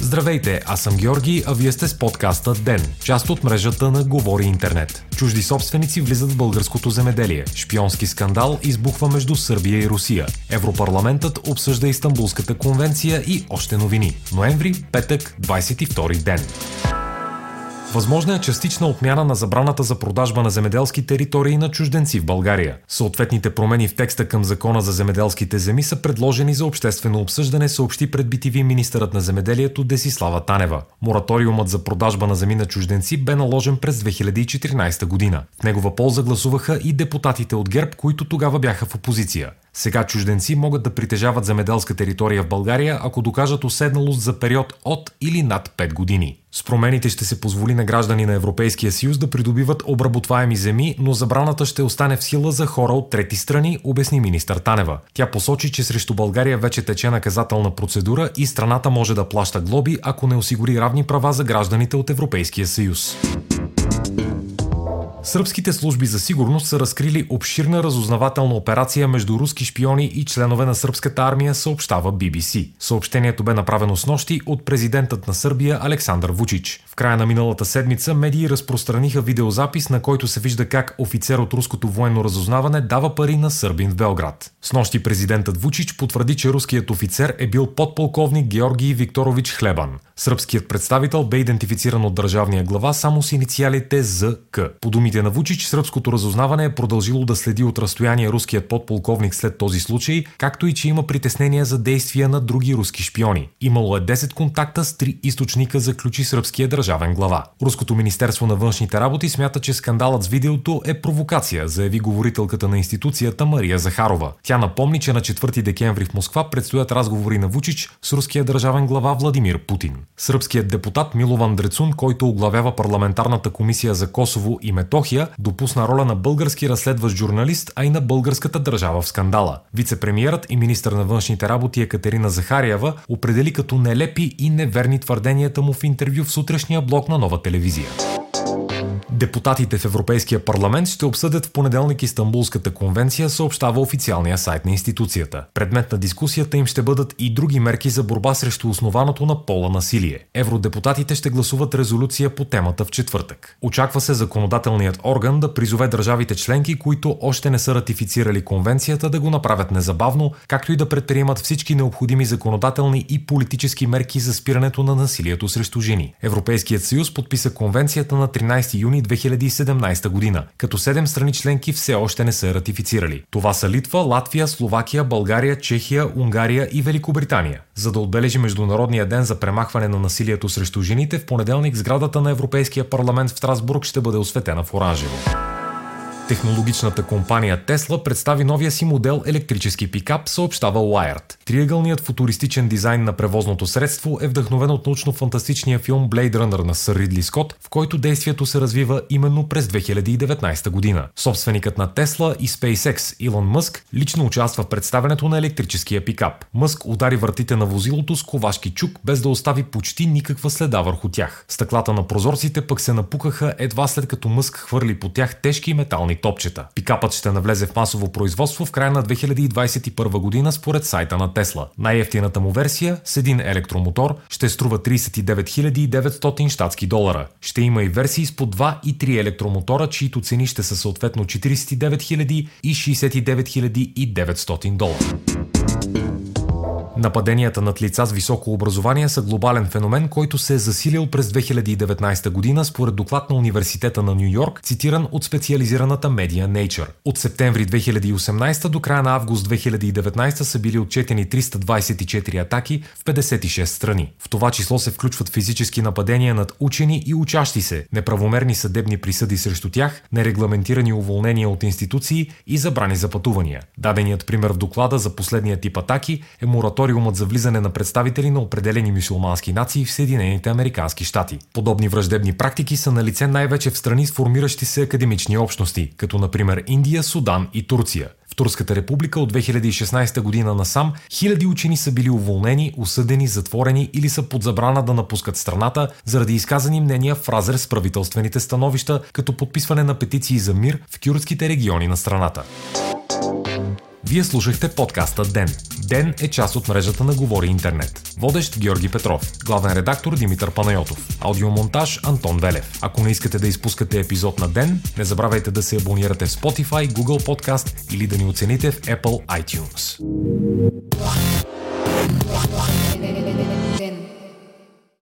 Здравейте, аз съм Георги, а вие сте с подкаста ДЕН, част от мрежата на Говори Интернет. Чужди собственици влизат в българското земеделие. Шпионски скандал избухва между Сърбия и Русия. Европарламентът обсъжда Истанбулската конвенция и още новини. Ноември, петък, 22 ден. Възможна е частична отмяна на забраната за продажба на земеделски територии на чужденци в България. Съответните промени в текста към закона за земеделските земи са предложени за обществено обсъждане, съобщи пред BTV министърът на земеделието Десислава Танева. Мораториумът за продажба на земи на чужденци бе наложен през 2014 година. В негова полза гласуваха и депутатите от ГЕРБ, които тогава бяха в опозиция. Сега чужденци могат да притежават земеделска територия в България, ако докажат уседналост за период от или над 5 години. С промените ще се позволи на граждани на Европейския съюз да придобиват обработваеми земи, но забраната ще остане в сила за хора от трети страни, обясни министър Танева. Тя посочи, че срещу България вече тече наказателна процедура и страната може да плаща глоби, ако не осигури равни права за гражданите от Европейския съюз. Сръбските служби за сигурност са разкрили обширна разузнавателна операция между руски шпиони и членове на сръбската армия, съобщава BBC. Съобщението бе направено с нощи от президентът на Сърбия Александър Вучич. В края на миналата седмица медии разпространиха видеозапис, на който се вижда как офицер от руското военно разузнаване дава пари на сърбин в Белград. С нощи президентът Вучич потвърди, че руският офицер е бил подполковник Георгий Викторович Хлебан. Сръбският представител бе идентифициран от държавния глава само с инициалите ЗК. По думите на Вучич, сръбското разузнаване е продължило да следи от разстояние руският подполковник след този случай, както и че има притеснения за действия на други руски шпиони. Имало е 10 контакта с три източника, заключи сръбския държавен глава. Руското министерство на външните работи смята, че скандалът с видеото е провокация, заяви говорителката на институцията Мария Захарова. Тя напомни, че на 4 декември в Москва предстоят разговори на Вучич с руския държавен глава Владимир Путин. Сръбският депутат Милован Дрецун, който оглавява парламентарната комисия за Косово и Метохия, допусна роля на български разследващ журналист, а и на българската държава в скандала. Вицепремиерът и министър на външните работи Екатерина Захариева определи като нелепи и неверни твърденията му в интервю в сутрешния блок на нова телевизия. Депутатите в Европейския парламент ще обсъдят в понеделник Истанбулската конвенция, съобщава официалния сайт на институцията. Предмет на дискусията им ще бъдат и други мерки за борба срещу основаното на пола насилие. Евродепутатите ще гласуват резолюция по темата в четвъртък. Очаква се законодателният орган да призове държавите членки, които още не са ратифицирали конвенцията, да го направят незабавно, както и да предприемат всички необходими законодателни и политически мерки за спирането на насилието срещу жени. Европейският съюз подписа конвенцията на 13 юни 2017 година, като 7 страни членки все още не са ратифицирали. Това са Литва, Латвия, Словакия, България, Чехия, Унгария и Великобритания. За да отбележи Международния ден за премахване на насилието срещу жените, в понеделник сградата на Европейския парламент в Страсбург ще бъде осветена в оранжево. Технологичната компания Tesla представи новия си модел електрически пикап, съобщава Wired. Триъгълният футуристичен дизайн на превозното средство е вдъхновен от научно-фантастичния филм Blade Runner на Сър Ридли Скот, в който действието се развива именно през 2019 година. Собственикът на Tesla и SpaceX Илон Мъск лично участва в представенето на електрическия пикап. Мъск удари вратите на возилото с ковашки чук, без да остави почти никаква следа върху тях. Стъклата на прозорците пък се напукаха едва след като Мъск хвърли по тях тежки метални топчета. Пикапът ще навлезе в масово производство в края на 2021 година според сайта на Тесла. Най-ефтината му версия с един електромотор ще струва 39 900 щатски долара. Ще има и версии с по 2 и 3 електромотора, чието цени ще са съответно 49 000 и 69 900 долара. Нападенията над лица с високо образование са глобален феномен, който се е засилил през 2019 година според доклад на Университета на Нью Йорк, цитиран от специализираната медия Nature. От септември 2018 до края на август 2019 са били отчетени 324 атаки в 56 страни. В това число се включват физически нападения над учени и учащи се, неправомерни съдебни присъди срещу тях, нерегламентирани уволнения от институции и забрани за пътувания. Даденият пример в доклада за последния тип атаки е мораториум мораториумът за влизане на представители на определени мюсюлмански нации в Съединените Американски щати. Подобни враждебни практики са на лице най-вече в страни с формиращи се академични общности, като например Индия, Судан и Турция. В Турската република от 2016 година насам хиляди учени са били уволнени, осъдени, затворени или са под забрана да напускат страната заради изказани мнения в разрез с правителствените становища, като подписване на петиции за мир в кюрдските региони на страната. Вие слушахте подкаста Ден. Ден е част от мрежата на Говори Интернет. Водещ Георги Петров. Главен редактор Димитър Панайотов. Аудиомонтаж Антон Велев. Ако не искате да изпускате епизод на Ден, не забравяйте да се абонирате в Spotify, Google Podcast или да ни оцените в Apple iTunes.